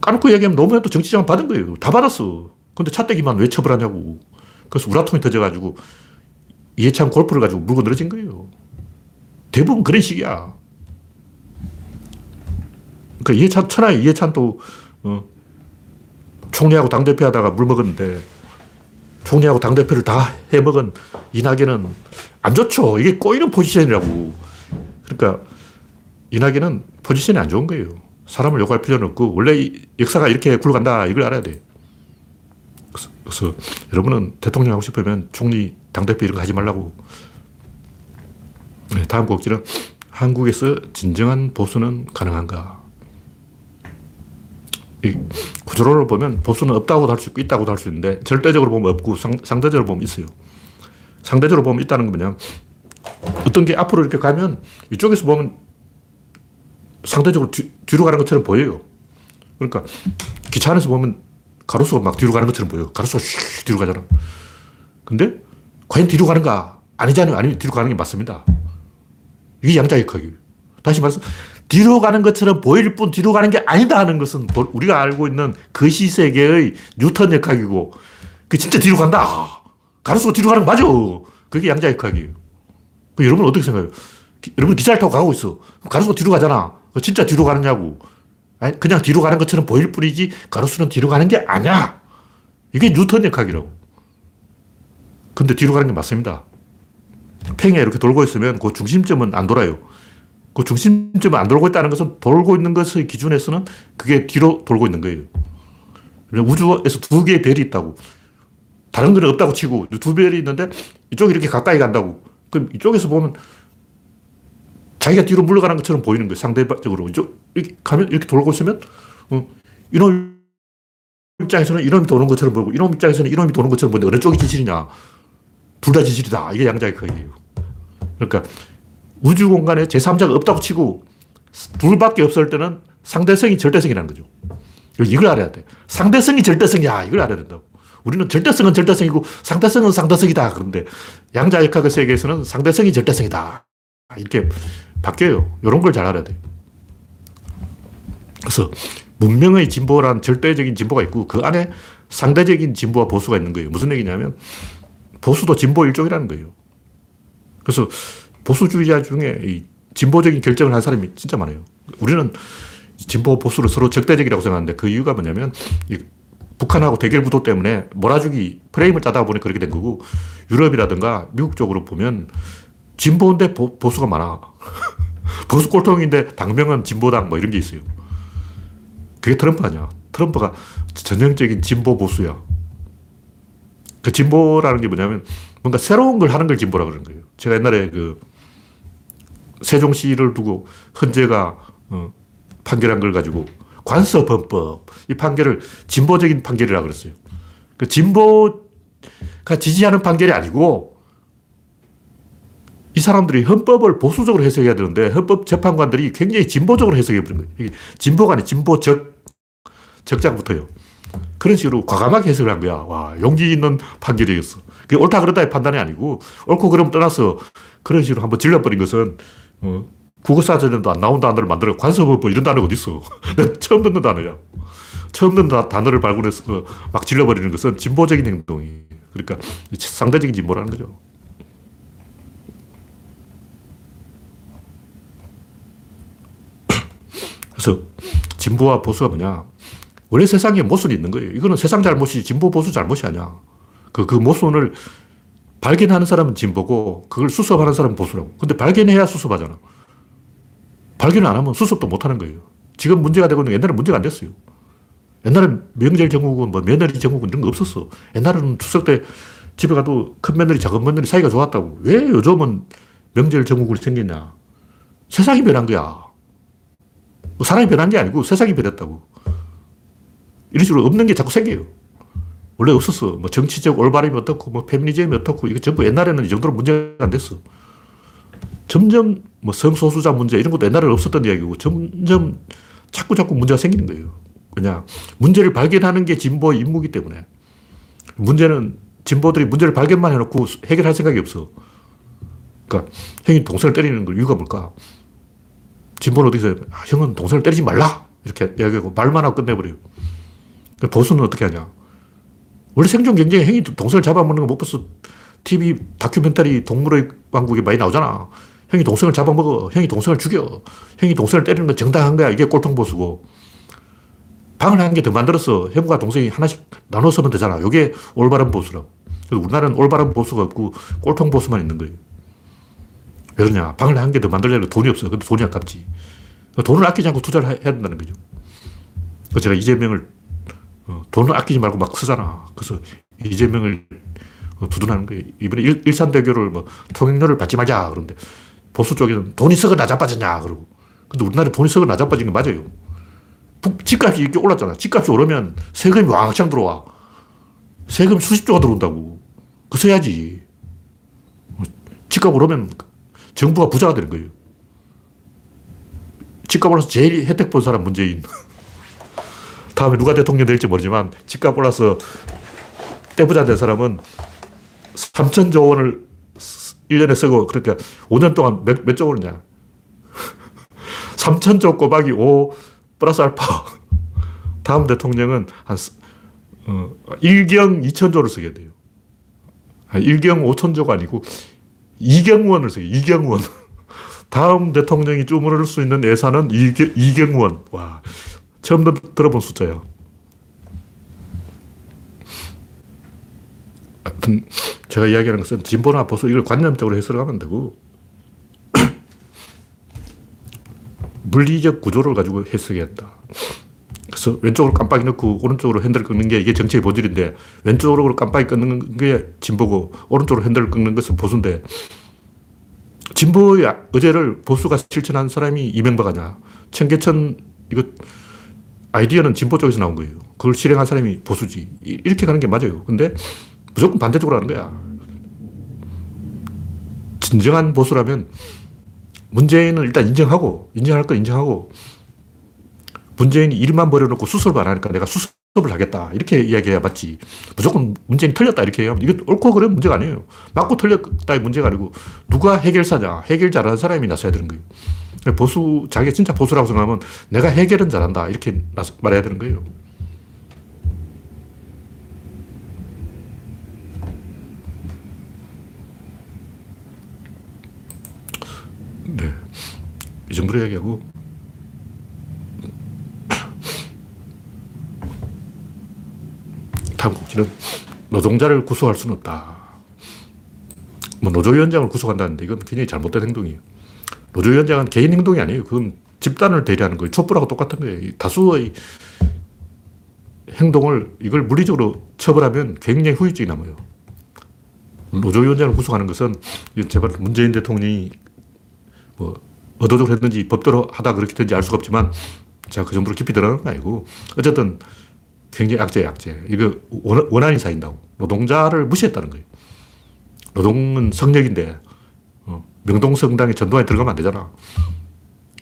까놓고 얘기하면 노무현도 정치 자금 받은 거예요. 다 받았어. 근데 차떼기만 왜 처벌하냐고. 그래서 우라통이 터져가지고 이해찬 골프를 가지고 물고 늘어진 거예요. 대부분 그런 식이야. 그 이해찬, 천하의 이해찬도, 어, 총리하고 당대표 하다가 물 먹었는데, 총리하고 당대표를 다 해먹은 이낙연은 안 좋죠. 이게 꼬이는 포지션이라고. 그러니까, 이낙연은 포지션이 안 좋은 거예요. 사람을 욕할 필요는 없고, 원래 역사가 이렇게 굴러간다. 이걸 알아야 돼. 그래서 여러분은 대통령 하고 싶으면 총리, 당대표 이런 거 하지 말라고. 네, 다음 곡지는 한국에서 진정한 보수는 가능한가? 이 구조론을 보면 보수는 없다고도 할 수 있고 있다고도 할 수 있는데 절대적으로 보면 없고 상, 상대적으로 보면 있어요. 상대적으로 보면 있다는 건 뭐냐. 어떤 게 앞으로 이렇게 가면 이쪽에서 보면 상대적으로 뒤, 뒤로 가는 것처럼 보여요. 그러니까 기차 안에서 보면 가로수가 막 뒤로 가는 것처럼 보여. 가로수가 슉 뒤로 가잖아. 근데 과연 뒤로 가는가? 아니잖아요. 아니면 뒤로 가는 게 맞습니다. 이게 양자역학이에요. 다시 말해서 뒤로 가는 것처럼 보일 뿐 뒤로 가는 게 아니다 하는 것은 우리가 알고 있는 거시 세계의 뉴턴 역학이고 그 진짜 뒤로 간다. 가로수가 뒤로 가는 거 맞아. 그게 양자역학이에요. 그 여러분 어떻게 생각해요? 기, 여러분 기차를 타고 가고 있어. 가로수가 뒤로 가잖아. 진짜 뒤로 가느냐고. 그냥 뒤로 가는 것처럼 보일 뿐이지 가로수는 뒤로 가는 게 아니야. 이게 뉴턴 역학이라고. 근데 뒤로 가는 게 맞습니다. 팽에 이렇게 돌고 있으면 그 중심점은 안 돌아요. 그 중심점은 안 돌고 있다는 것은 돌고 있는 것의 기준에서는 그게 뒤로 돌고 있는 거예요. 우주에서 두 개의 별이 있다고. 다른 거는 없다고 치고 두 별이 있는데 이쪽이 이렇게 가까이 간다고. 그럼 이쪽에서 보면 자기가 뒤로 물러가는 것처럼 보이는 거예요. 상대적으로. 이렇게 가면 이렇게 돌고 있으면, 어, 이놈 입장에서는 이놈이 도는 것처럼 보이고, 이놈 입장에서는 이놈이 도는 것처럼 보는데 어느 쪽이 지질이냐. 둘다 지질이다. 이게 양자의 크기예요. 그러니까 우주 공간에 제3자가 없다고 치고 둘밖에 없을 때는 상대성이 절대성이라는 거죠. 이걸 알아야 돼. 상대성이 절대성이야. 이걸 알아야 된다고. 우리는 절대성은 절대성이고 상대성은 상대성이다. 그런데 양자역학의 세계에서는 상대성이 절대성이다. 이렇게 바뀌어요. 이런 걸 잘 알아야 돼. 그래서 문명의 진보란 절대적인 진보가 있고 그 안에 상대적인 진보와 보수가 있는 거예요. 무슨 얘기냐면 보수도 진보 일종이라는 거예요. 그래서 보수주의자 중에 진보적인 결정을 한 사람이 진짜 많아요. 우리는 진보 보수를 서로 적대적이라고 생각하는데 그 이유가 뭐냐면 북한하고 대결 구도 때문에 몰아주기 프레임을 짜다 보니 그렇게 된 거고 유럽이라든가 미국 쪽으로 보면 진보인데 보, 수가 많아. [LAUGHS] 보수 꼴통인데 당명은 진보당 뭐 이런 게 있어요. 그게 트럼프 아니야. 트럼프가 전형적인 진보 보수야. 그 진보라는 게 뭐냐면 뭔가 새로운 걸 하는 걸 진보라 그러는 거예요. 제가 옛날에 그 세종시를 두고 헌재가 어, 판결한 걸 가지고 관서범법 이 판결을 진보적인 판결이라 그랬어요. 그 진보가 지지하는 판결이 아니고 이 사람들이 헌법을 보수적으로 해석해야 되는데 헌법 재판관들이 굉장히 진보적으로 해석해 버린 거예요. 진보가 아니 진보적 적자부터요. 그런 식으로 과감하게 해석을 한 거야. 와, 용기 있는 판결이었어. 그게 옳다 그러다의 판단이 아니고, 옳고 그름 떠나서 그런 식으로 한번 질러버린 것은, 어, 국어사전에도 안 나온 단어를 만들어 관서법 뭐 이런 단어가 어딨어. [LAUGHS] 처음 듣는 단어야. 처음 듣는 단어를 발굴해서 막 질러버리는 것은 진보적인 행동이. 그러니까 상대적인 진보라는 거죠. 그래서 진보와 보수가 뭐냐. 원래 세상에 모순이 있는 거예요. 이거는 세상 잘못이 진보 보수 잘못이 아니야. 그, 그 모순을 발견하는 사람은 진보고 그걸 수습하는 사람은 보수라고. 근데 발견해야 수습하잖아. 발견을 안 하면 수습도 못 하는 거예요. 지금 문제가 되고 있는 게 옛날에 문제가 안 됐어요. 옛날엔 명절 정국은 뭐 며느리 정국은 이런 거 없었어. 옛날에는 추석 때 집에 가도 큰 며느리, 작은 며느리 사이가 좋았다고. 왜 요즘은 명절 정국이 생겼냐. 세상이 변한 거야. 뭐 사람이 변한 게 아니고 세상이 변했다고. 이런 식으로 없는 게 자꾸 생겨요. 원래 없었어. 뭐 정치적 올바름이 어떻고, 뭐 페미니즘이 어떻고, 이거 전부 옛날에는 이 정도로 문제가 안 됐어. 점점 뭐 성소수자 문제 이런 것도 옛날에는 없었던 이야기고 점점 자꾸 자꾸 문제가 생기는 거예요. 그냥 문제를 발견하는 게 진보의 임무이기 때문에 문제는 진보들이 문제를 발견만 해놓고 해결할 생각이 없어. 그러니까 형이 동생을 때리는 걸 이유가 뭘까? 진보는 어디서 아, 형은 동생을 때리지 말라 이렇게 이야기하고 말만 하고 끝내버려요. 보수는 어떻게 하냐? 원래 생존 경쟁에 형이 동생을 잡아먹는 거 못 봤어. TV 다큐멘터리 동물의 왕국에 많이 나오잖아. 형이 동생을 잡아먹어. 형이 동생을 죽여. 형이 동생을 때리는 건 정당한 거야. 이게 꼴통보수고. 방을 한 개 더 만들어서 형과 동생이 하나씩 나눠 쓰면 되잖아. 이게 올바른 보수라고. 그래서 우리나라는 올바른 보수가 없고 꼴통 보수만 있는 거예요. 왜 그러냐. 방을 한 개 더 만들려면 돈이 없어. 근데 돈이 아깝지. 돈을 아끼지 않고 투자를 해야 된다는 거죠. 그래서 제가 이재명을 어, 돈을 아끼지 말고 막 쓰잖아. 그래서 이재명을 어, 두둔하는 거예요. 이번에 일, 산대교를 뭐 통행료를 받지 말자. 그런데 보수 쪽에는 돈이 썩어 낮아빠졌냐. 그러고. 근데 우리나라에 돈이 썩어 낮아빠진 게 맞아요. 집값이 이렇게 올랐잖아. 집값이 오르면 세금이 왕창 들어와. 세금 수십조가 들어온다고. 그 써야지. 집값 오르면 정부가 부자가 되는 거예요. 집값 올라서 제일 혜택 본 사람 문재인. [LAUGHS] 다음에 누가 대통령 될지 모르지만 집값 올라서 떼부자 된 사람은 3천조 원을 1년에 쓰고 그러니까 5년 동안 몇, 몇조 원이냐. 3천조 꼬박이 5 플러스 알파. [LAUGHS] 다음 대통령은 한 어, 1경 2천조를 쓰게 돼요. 1경 5천조가 아니고 2경원을 써요. 2경원. 다음 대통령이 주무를 수 있는 예산은 2경, 2경원. 와. 처음 들어본 숫자예요. 제가 이야기하는 것은 진보나 보수 이걸 관념적으로 해석하면 되고 [CLEARS THROAT] 물리적 구조를 가지고 해석해야 한다. 그래서 왼쪽으로 깜빡이 넣고 오른쪽으로 핸들을 끄는 게 이게 정치의 본질인데 왼쪽으로 깜빡이 끄는 게 진보고 오른쪽으로 핸들을 끄는 것은 보수인데 진보의 의제를 보수가 실천한 사람이 이명박 아니야. 청계천 이거 아이디어는 진보 쪽에서 나온 거예요. 그걸 실행한 사람이 보수지. 이렇게 가는 게 맞아요. 근데 무조건 반대쪽으로 하는 거야. 진정한 보수라면 문재인은 일단 인정하고, 인정할 거 인정하고, 문재인이 일만 버려놓고 수습을 안 하니까 내가 수습 을 하겠다. 이렇게 이야기해야 맞지. 무조건 문재인이 틀렸다. 이렇게 해야 이게 옳고 그런 문제가 아니에요. 맞고 틀렸다의 문제가 아니고 누가 해결사냐. 해결 잘하는 사람이 나서야 되는 거예요. 보수, 자기가 진짜 보수라고 생각하면 내가 해결은 잘한다. 이렇게 말해야 되는 거예요. 네. 이 정도로 이야기하고, 다음 곡지는 노동자를 구속할 수는 없다. 뭐 노조위원장을 구속한다는데 이건 굉장히 잘못된 행동이에요. 노조위원장은 개인 행동이 아니에요. 그건 집단을 대리하는 거예요. 촛불하고 똑같은 거예요. 다수의 행동을 이걸 물리적으로 처벌하면 굉장히 후유증이 남아요. 노조위원장을 구속하는 것은 제발 문재인 대통령이 뭐 의도적으로 했는지 법대로 하다 그렇게 된지 알 수가 없지만 제가 그 정도로 깊이 들어가는 건 아니고 어쨌든 굉장히 악재예 악재. 이거 원한이 쌓인다고. 노동자를 무시했다는 거예요. 노동은 성역인데 어, 명동성당에 전두환이 들어가면 안 되잖아.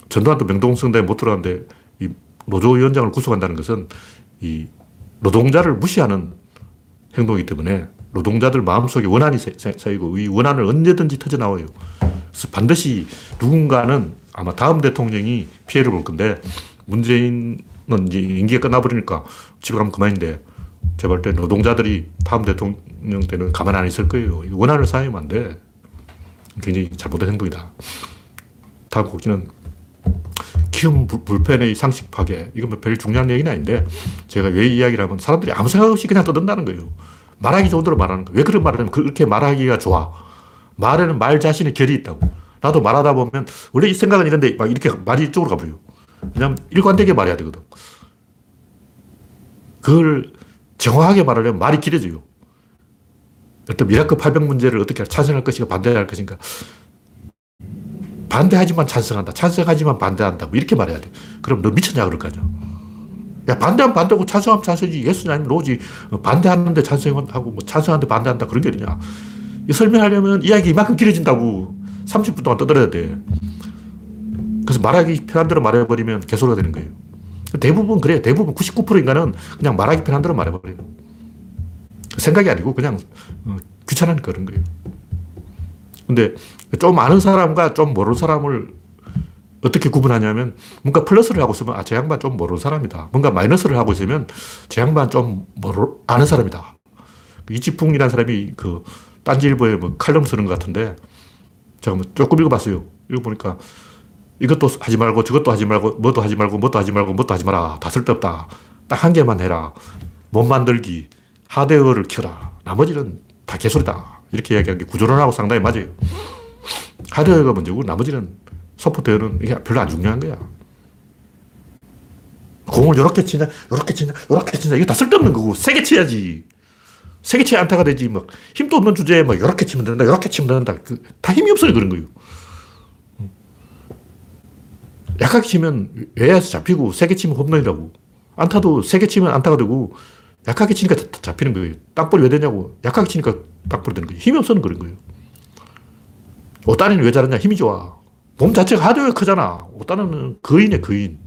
전두환도 명동성당에 못 들어가는데 이 노조위원장을 구속한다는 것은 이 노동자를 무시하는 행동이기 때문에 노동자들 마음속에 원한이 쌓이고 이 원한을 언제든지 터져나와요. 그래서 반드시 누군가는 아마 다음 대통령이 피해를 볼 건데 문재인은 이제 임기가 끝나버리니까 집에 가면 그만인데 제가 볼때 노동자들이 다음 대통령 때는 가만 안 있을 거예요. 원한을 쌓이면 안 돼. 굉장히 잘못된 행동이다. 다음 곡지는 키움 불펜의 상식 파괴. 이건 뭐 별 중요한 얘기는 아닌데, 제가 왜 이야기를 하면 사람들이 아무 생각 없이 그냥 떠든다는 거예요. 말하기 좋은 대로 말하는 거예요. 왜 그런 말을 하면 그렇게 말하기가 좋아. 말에는 말 자신의 결이 있다고. 나도 말하다 보면, 원래 이 생각은 이런데 막 이렇게 말이 이쪽으로 가버려요. 왜냐면 일관되게 말해야 되거든. 그걸 정확하게 말하려면 말이 길어져요. 어떤 미라클 800 문제를 어떻게 찬성할 것인가 반대할 것인가. 반대하지만 찬성한다. 찬성하지만 반대한다. 뭐 이렇게 말해야 돼. 그럼 너 미쳤냐 그럴 거 아니야. 야, 반대하면 반대고 찬성하면 찬성이지. yes 아니면 no지. 어, 반대하는데 찬성하고 뭐 찬성하는데 반대한다. 그런 게 어디냐. 설명하려면 이야기 이만큼 길어진다고 30분 동안 떠들어야 돼. 그래서 말하기 편한 대로 말해버리면 개소리가 되는 거예요. 대부분 그래요. 대부분 99%인가는 그냥 말하기 편한 대로 말해버려요. 생각이 아니고 그냥 어, 귀찮으니까 그런 거예요. 근데 좀 아는 사람과 좀 모르는 사람을 어떻게 구분하냐면 뭔가 플러스를 하고 있으면 아, 저 양반 좀 모르는 사람이다. 뭔가 마이너스를 하고 있으면 저 양반 좀 모르, 아는 사람이다. 이지풍이라는 사람이 그 딴지일보에 뭐 칼럼 쓰는 것 같은데 제가 뭐 조금 읽어봤어요. 읽어보니까 이것도 하지 말고 저것도 하지 말고 뭐도 하지 말고 뭐도 하지 말고 뭐도 하지 마라. 다 쓸데없다. 딱 한 개만 해라. 몸 만들기, 하드웨어를 켜라. 나머지는 다 개소리다. 이렇게 이야기한 게 구조론하고 상당히 맞아요. 하드웨어가 먼저고 나머지는 소프트웨어는 이게 별로 안 중요한 거야. 공을 이렇게 치냐, 이렇게 치냐, 이렇게 치냐. 이거 다 쓸데없는 거고, 세게 쳐야지. 세게 쳐야 안타가 되지. 막, 힘도 없는 주제에 막, 이렇게 치면 된다, 이렇게 치면 된다. 그, 다 힘이 없어요, 그런 거예요. 약하게 치면 외야에서 잡히고, 세게 치면 홈런이라고. 안타도 세게 치면 안타가 되고, 약하게 치니까 잡히는 거예요. 땅볼이 왜 되냐고. 약하게 치니까 땅볼이 되는 거예요. 힘이 없어서 그런 거예요. 오따리는 왜 잘하냐? 힘이 좋아. 몸 자체가 하드웨어 크잖아. 오따리는 거인이야, 거인.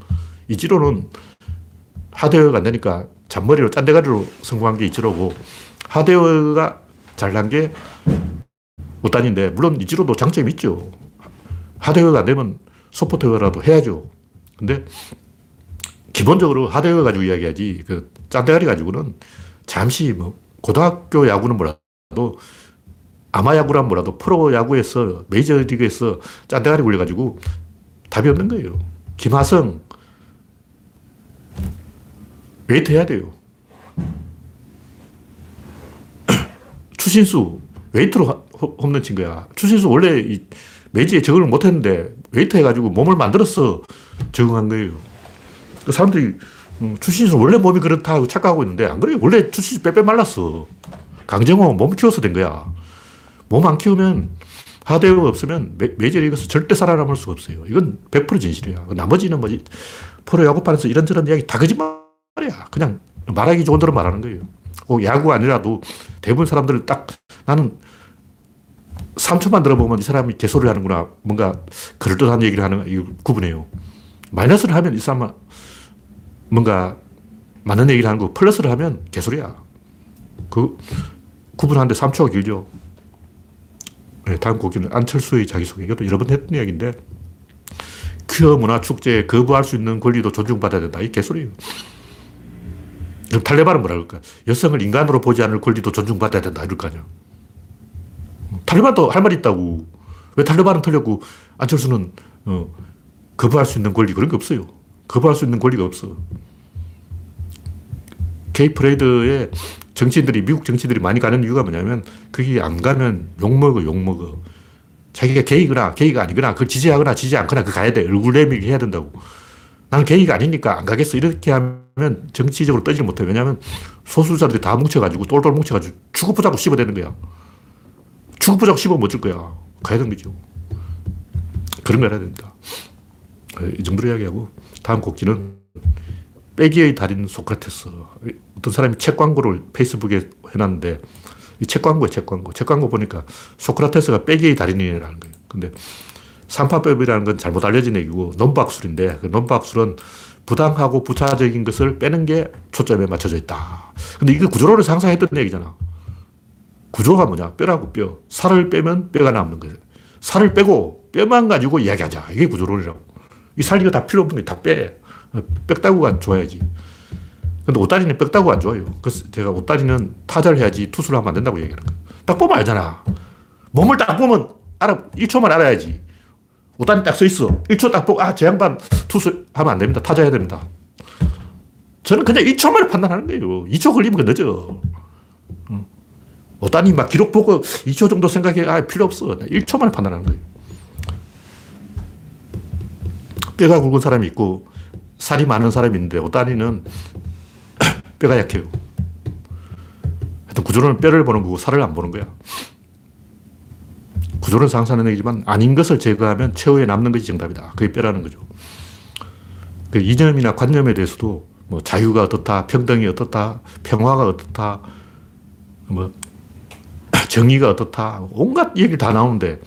이지로는 하드웨어가 안 되니까 잔머리로 짠대가리로 성공한 게 이지로고, 하드웨어가 잘난 게 오따니인데, 물론 이지로도 장점이 있죠. 하드웨어가 안 되면 소프트웨어라도 해야죠. 근데 기본적으로 하드웨어 가지고 이야기하지, 그 짠대가리 가지고는 잠시 뭐, 고등학교 야구는 몰라도 아마야구란 뭐라도 프로야구에서 메이저리그에서 잔대가리 굴려가지고 답이 없는 거예요. 김하성 웨이트 해야 돼요. [CLEARS THROAT] 추신수 웨이트로 홈런 친 거야. 추신수 원래 이 메이저에 적응을 못 했는데 웨이트 해가지고 몸을 만들어서 적응한 거예요. 그 사람들이 음, 추신수 원래 몸이 그렇다고 착각하고 있는데 안 그래요. 원래 추신수 빼빼 말랐어. 강정호 몸 키워서 된 거야. 몸 안 키우면 하드웨어가 없으면 메이저리그에서 절대 살아남을 수가 없어요. 이건 100% 진실이야. 나머지는 뭐지? 프로야구판에서 이런저런 이야기 다 거짓말이야. 그냥 말하기 좋은 대로 말하는 거예요. 꼭 야구가 아니라도 대부분 사람들은 딱 나는 3초만 들어보면 이 사람이 개소리를 하는구나. 뭔가 그럴듯한 얘기를 하는, 이 구분해요. 마이너스를 하면 이 사람은 뭔가 많은 얘기를 하는 거, 플러스를 하면 개소리야. 그 구분하는데 3초가 길죠. 네, 다음 곡기는 안철수의 자기소개. 이것도 여러 번 했던 이야기인데, 퀴어 문화 축제에 거부할 수 있는 권리도 존중받아야 된다. 이 개소리예요. 그럼 탈레반은 뭐라 그럴까? 여성을 인간으로 보지 않을 권리도 존중받아야 된다. 이럴 거 아니야. 탈레반도 할 말이 있다고. 왜 탈레반은 틀렸고, 안철수는, 어, 거부할 수 있는 권리 그런 게 없어요. 거부할 수 있는 권리가 없어. 게이 프레이드에 정치인들이, 미국 정치인들이 많이 가는 이유가 뭐냐면, 거기 안 가면 욕먹어, 욕먹어. 자기가 게이거나, 게이가 아니거나, 그걸 지지하거나, 지지 않거나, 그 가야 돼. 얼굴 내밀게 해야 된다고. 나는 게이가 아니니까 안 가겠어. 이렇게 하면 정치적으로 떠지를 못해. 왜냐하면 소수자들이 다 뭉쳐가지고, 똘똘 뭉쳐가지고, 죽어보자고 씹어대는 거야. 죽어보자고 씹으면 어쩔 거야. 가야 되는 거죠. 그런 걸 해야 됩니다. 이 정도로 이야기하고, 다음 곡지는 빼기의 달인 소크라테스. 어떤 사람이 책 광고를 페이스북에 해놨는데, 이 책 광고에 책 광고. 책 광고 보니까 소크라테스가 빼기의 달인이라는 거예요. 근데 삼파법이라는 건 잘못 알려진 얘기고, 논박술인데, 그 논박술은 부당하고 부차적인 것을 빼는 게 초점에 맞춰져 있다. 근데 이게 구조론을 상상했던 얘기잖아. 구조가 뭐냐? 뼈라고 뼈. 살을 빼면 뼈가 남는 거예요. 살을 빼고 뼈만 가지고 이야기하자. 이게 구조론이라고. 이 살 이거 다 필요 없는 게 다 빼. 뼈다구가 좋아야지. 근데 옷다리는 뼈다구가 안 좋아요. 그래서 제가 옷다리는 타자를 해야지 투수를 하면 안 된다고 얘기하는 거예요. 딱 보면 알잖아. 몸을 딱 보면 알아, 1초만 알아야지. 오단이 딱서 있어. 1초 딱 보고, 아, 제 양반 투수 하면 안 됩니다. 타자 해야 됩니다. 저는 그냥 1초 만에 판단하는 거예요. 2초 걸리면 늦어. 응. 오단이 막 기록 보고 2초 정도 생각해, 아, 필요 없어. 1초 만에 판단하는 거예요. 뼈가 굵은 사람이 있고, 살이 많은 사람이 있는데, 오단이는 [CLEARS THROAT] 뼈가 약해요. 하여튼 구조론은 뼈를 보는 거고, 살을 안 보는 거야. 구조론 상상하는 얘기지만 아닌 것을 제거하면 최후에 남는 것이 정답이다. 그게 뼈라는 거죠. 그 이념이나 관념에 대해서도 뭐 자유가 어떻다, 평등이 어떻다, 평화가 어떻다, 뭐 정의가 어떻다, 온갖 얘기 다 나오는데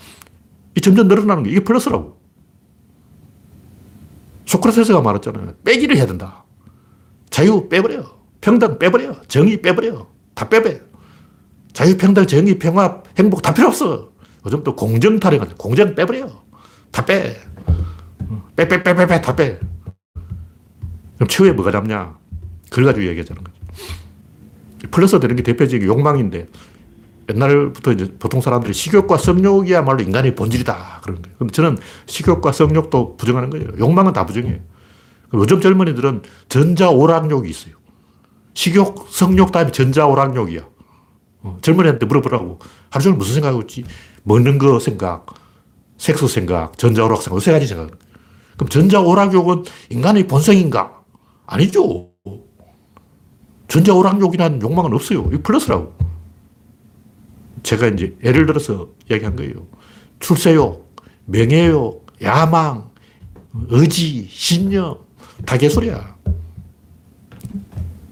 이 점점 늘어나는 게 이게 플러스라고. 소크라테스가 말했잖아요. 빼기를 해야 된다. 자유 빼버려. 평등 빼버려. 정의 빼버려. 다 빼버려. 자유, 평등, 정의, 평화, 행복 다 필요 없어. 요즘 또 공정 타령하죠. 공정 빼버려. 다 빼. 빼, 빼, 빼, 빼, 빼, 다 빼. 그럼 최후에 뭐가 남냐? 그걸 가지고 얘기하자는 거죠. 플러스 되는 게 대표적인 욕망인데, 옛날부터 이제 보통 사람들이 식욕과 성욕이야말로 인간의 본질이다. 그런 거예요. 근데 저는 식욕과 성욕도 부정하는 거예요. 욕망은 다 부정해요. 요즘 젊은이들은 전자오락욕이 있어요. 식욕, 성욕 다음에 전자오락욕이야. 어, 젊은이한테 물어보라고. 하루 종일 무슨 생각하고 있지? 먹는 거 생각, 섹스 생각, 전자오락 생각, 세 가지 생각. 그럼 전자오락욕은 인간의 본성인가? 아니죠. 전자오락욕이라는 욕망은 없어요. 이 플러스라고. 제가 이제 예를 들어서 이야기한 거예요. 출세욕, 명예욕, 야망, 의지, 신념, 다 개소리야.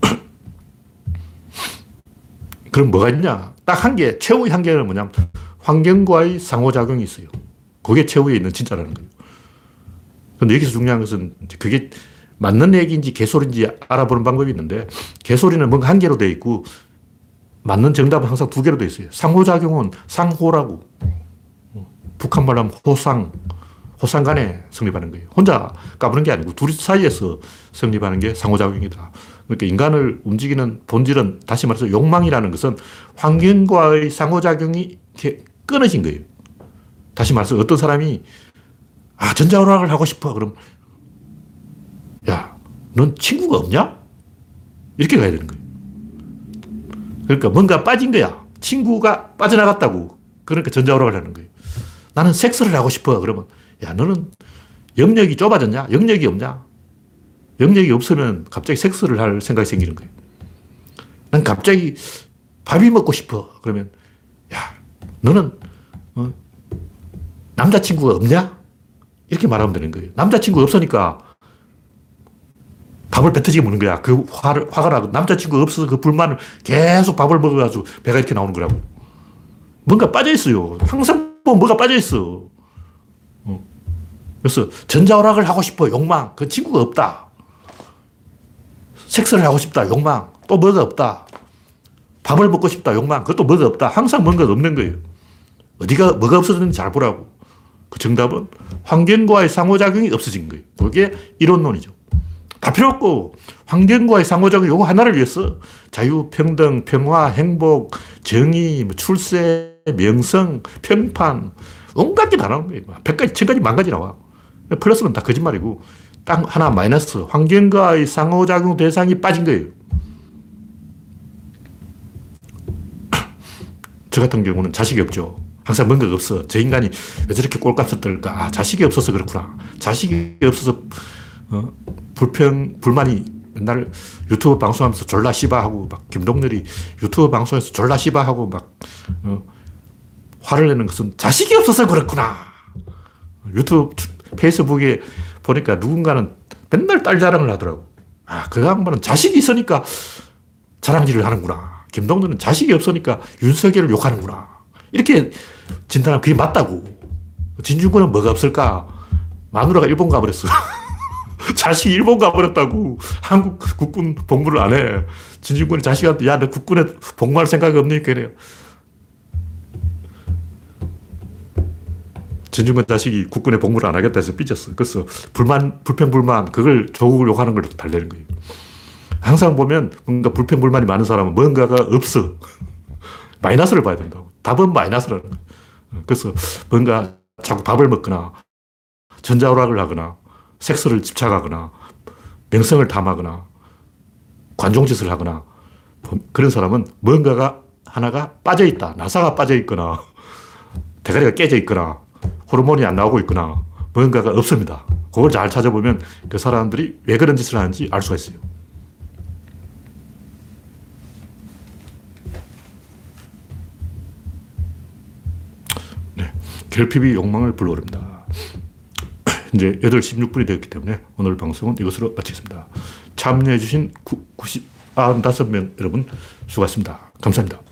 [CLEARS THROAT] 그럼 뭐가 있냐? 딱 한 개, 최후의 한계는 뭐냐면 환경과의 상호작용이 있어요. 그게 최후에 있는 진짜라는 거예요. 근데 여기서 중요한 것은 그게 맞는 얘기인지 개소리인지 알아보는 방법이 있는데 개소리는 뭔가 한 개로 되어 있고 맞는 정답은 항상 두 개로 되어 있어요. 상호작용은 상호라고. 북한 말로 하면 호상, 호상 간에 성립하는 거예요. 혼자 까부는 게 아니고 둘이 사이에서 성립하는 게 상호작용이다. 그러니까 인간을 움직이는 본질은 다시 말해서 욕망이라는 것은 환경과의 상호작용이 끊어진 거예요. 다시 말해서 어떤 사람이 아, 전자오락을 하고 싶어. 그럼 야, 넌 친구가 없냐? 이렇게 가야 되는 거예요. 그러니까 뭔가 빠진 거야. 친구가 빠져나갔다고. 그러니까 전자오락을 하는 거예요. 나는 섹스를 하고 싶어. 그러면 야, 너는 영역이 좁아졌냐? 영역이 없냐? 영역이 없으면 갑자기 섹스를 할 생각이 생기는 거예요. 난 갑자기 밥이 먹고 싶어. 그러면, 야, 너는, 어, 남자친구가 없냐? 이렇게 말하면 되는 거예요. 남자친구 없으니까 밥을 뱉어지게 먹는 거야. 그 화를, 화가 나고 남자친구 없어서 그 불만을 계속 밥을 먹어가지고 배가 이렇게 나오는 거라고. 뭔가 빠져있어요. 항상 보면 뭐가 빠져있어. 어. 그래서 전자오락을 하고 싶어. 욕망. 그 친구가 없다. 섹스를 하고 싶다. 욕망. 또 뭐가 없다. 밥을 먹고 싶다. 욕망. 그것도 뭐가 없다. 항상 뭔가 없는 거예요. 어디가, 뭐가 없어졌는지 잘 보라고. 그 정답은 환경과의 상호작용이 없어진 거예요. 그게 이론론이죠. 다 필요 없고, 환경과의 상호작용 요거 하나를 위해서 자유, 평등, 평화, 행복, 정의, 뭐 출세, 명성, 평판, 온갖 게 다 나오는 거예요. 백가지, 천가지, 만가지 나와. 플러스는 다 거짓말이고, 딱 하나 마이너스. 환경과의 상호작용 대상이 빠진 거예요. [CLEARS THROAT] 저 같은 경우는 자식이 없죠. 항상 뭔가가 없어. 저 인간이 왜 저렇게 꼴값을 떨까? 아, 자식이 없어서 그렇구나. 자식이 없어서, 어, 불평, 불만이 맨날 유튜브 방송하면서 졸라 씨바하고 막 김동렬이 유튜브 방송에서 졸라 씨바하고 막, 어, 화를 내는 것은 자식이 없어서 그렇구나. 유튜브, 페이스북에 보니까 누군가는 맨날 딸 자랑을 하더라고. 아, 그 양반은 자식이 있으니까 자랑질을 하는구나. 김동준은 자식이 없으니까 윤석열을 욕하는구나. 이렇게 진단하면 그게 맞다고. 진중권은 뭐가 없을까? 마누라가 일본 가버렸어. [LAUGHS] 자식이 일본 가버렸다고. 한국 국군 복무를 안 해. 진중권이 자식한테, 야, 너 국군에 복무할 생각이 없니까 이래요. 진중권 자식이 국군에 복무를 안 하겠다 해서 삐졌어. 그래서 불만, 불평불만, 그걸 조국을 욕하는 걸 달래는 거예요. 항상 보면 뭔가 불평불만이 많은 사람은 뭔가가 없어. [LAUGHS] 마이너스를 봐야 된다고. 답은 마이너스라는 거예요. 그래서 뭔가 자꾸 밥을 먹거나 전자오락을 하거나 섹스를 집착하거나 명성을 탐하거나 관종짓을 하거나 그런 사람은 뭔가가 하나가 빠져 있다. 나사가 빠져 있거나 [LAUGHS] 대가리가 깨져 있거나 호르몬이 안 나오고 있거나 뭔가가 없습니다. 그걸 잘 찾아보면 그 사람들이 왜 그런 짓을 하는지 알 수가 있어요. 네. 결핍이 욕망을 불러오릅니다. 이제 8시 16분이 되었기 때문에 오늘 방송은 이것으로 마치겠습니다. 참여해주신 90, 95명 여러분 수고하셨습니다. 감사합니다.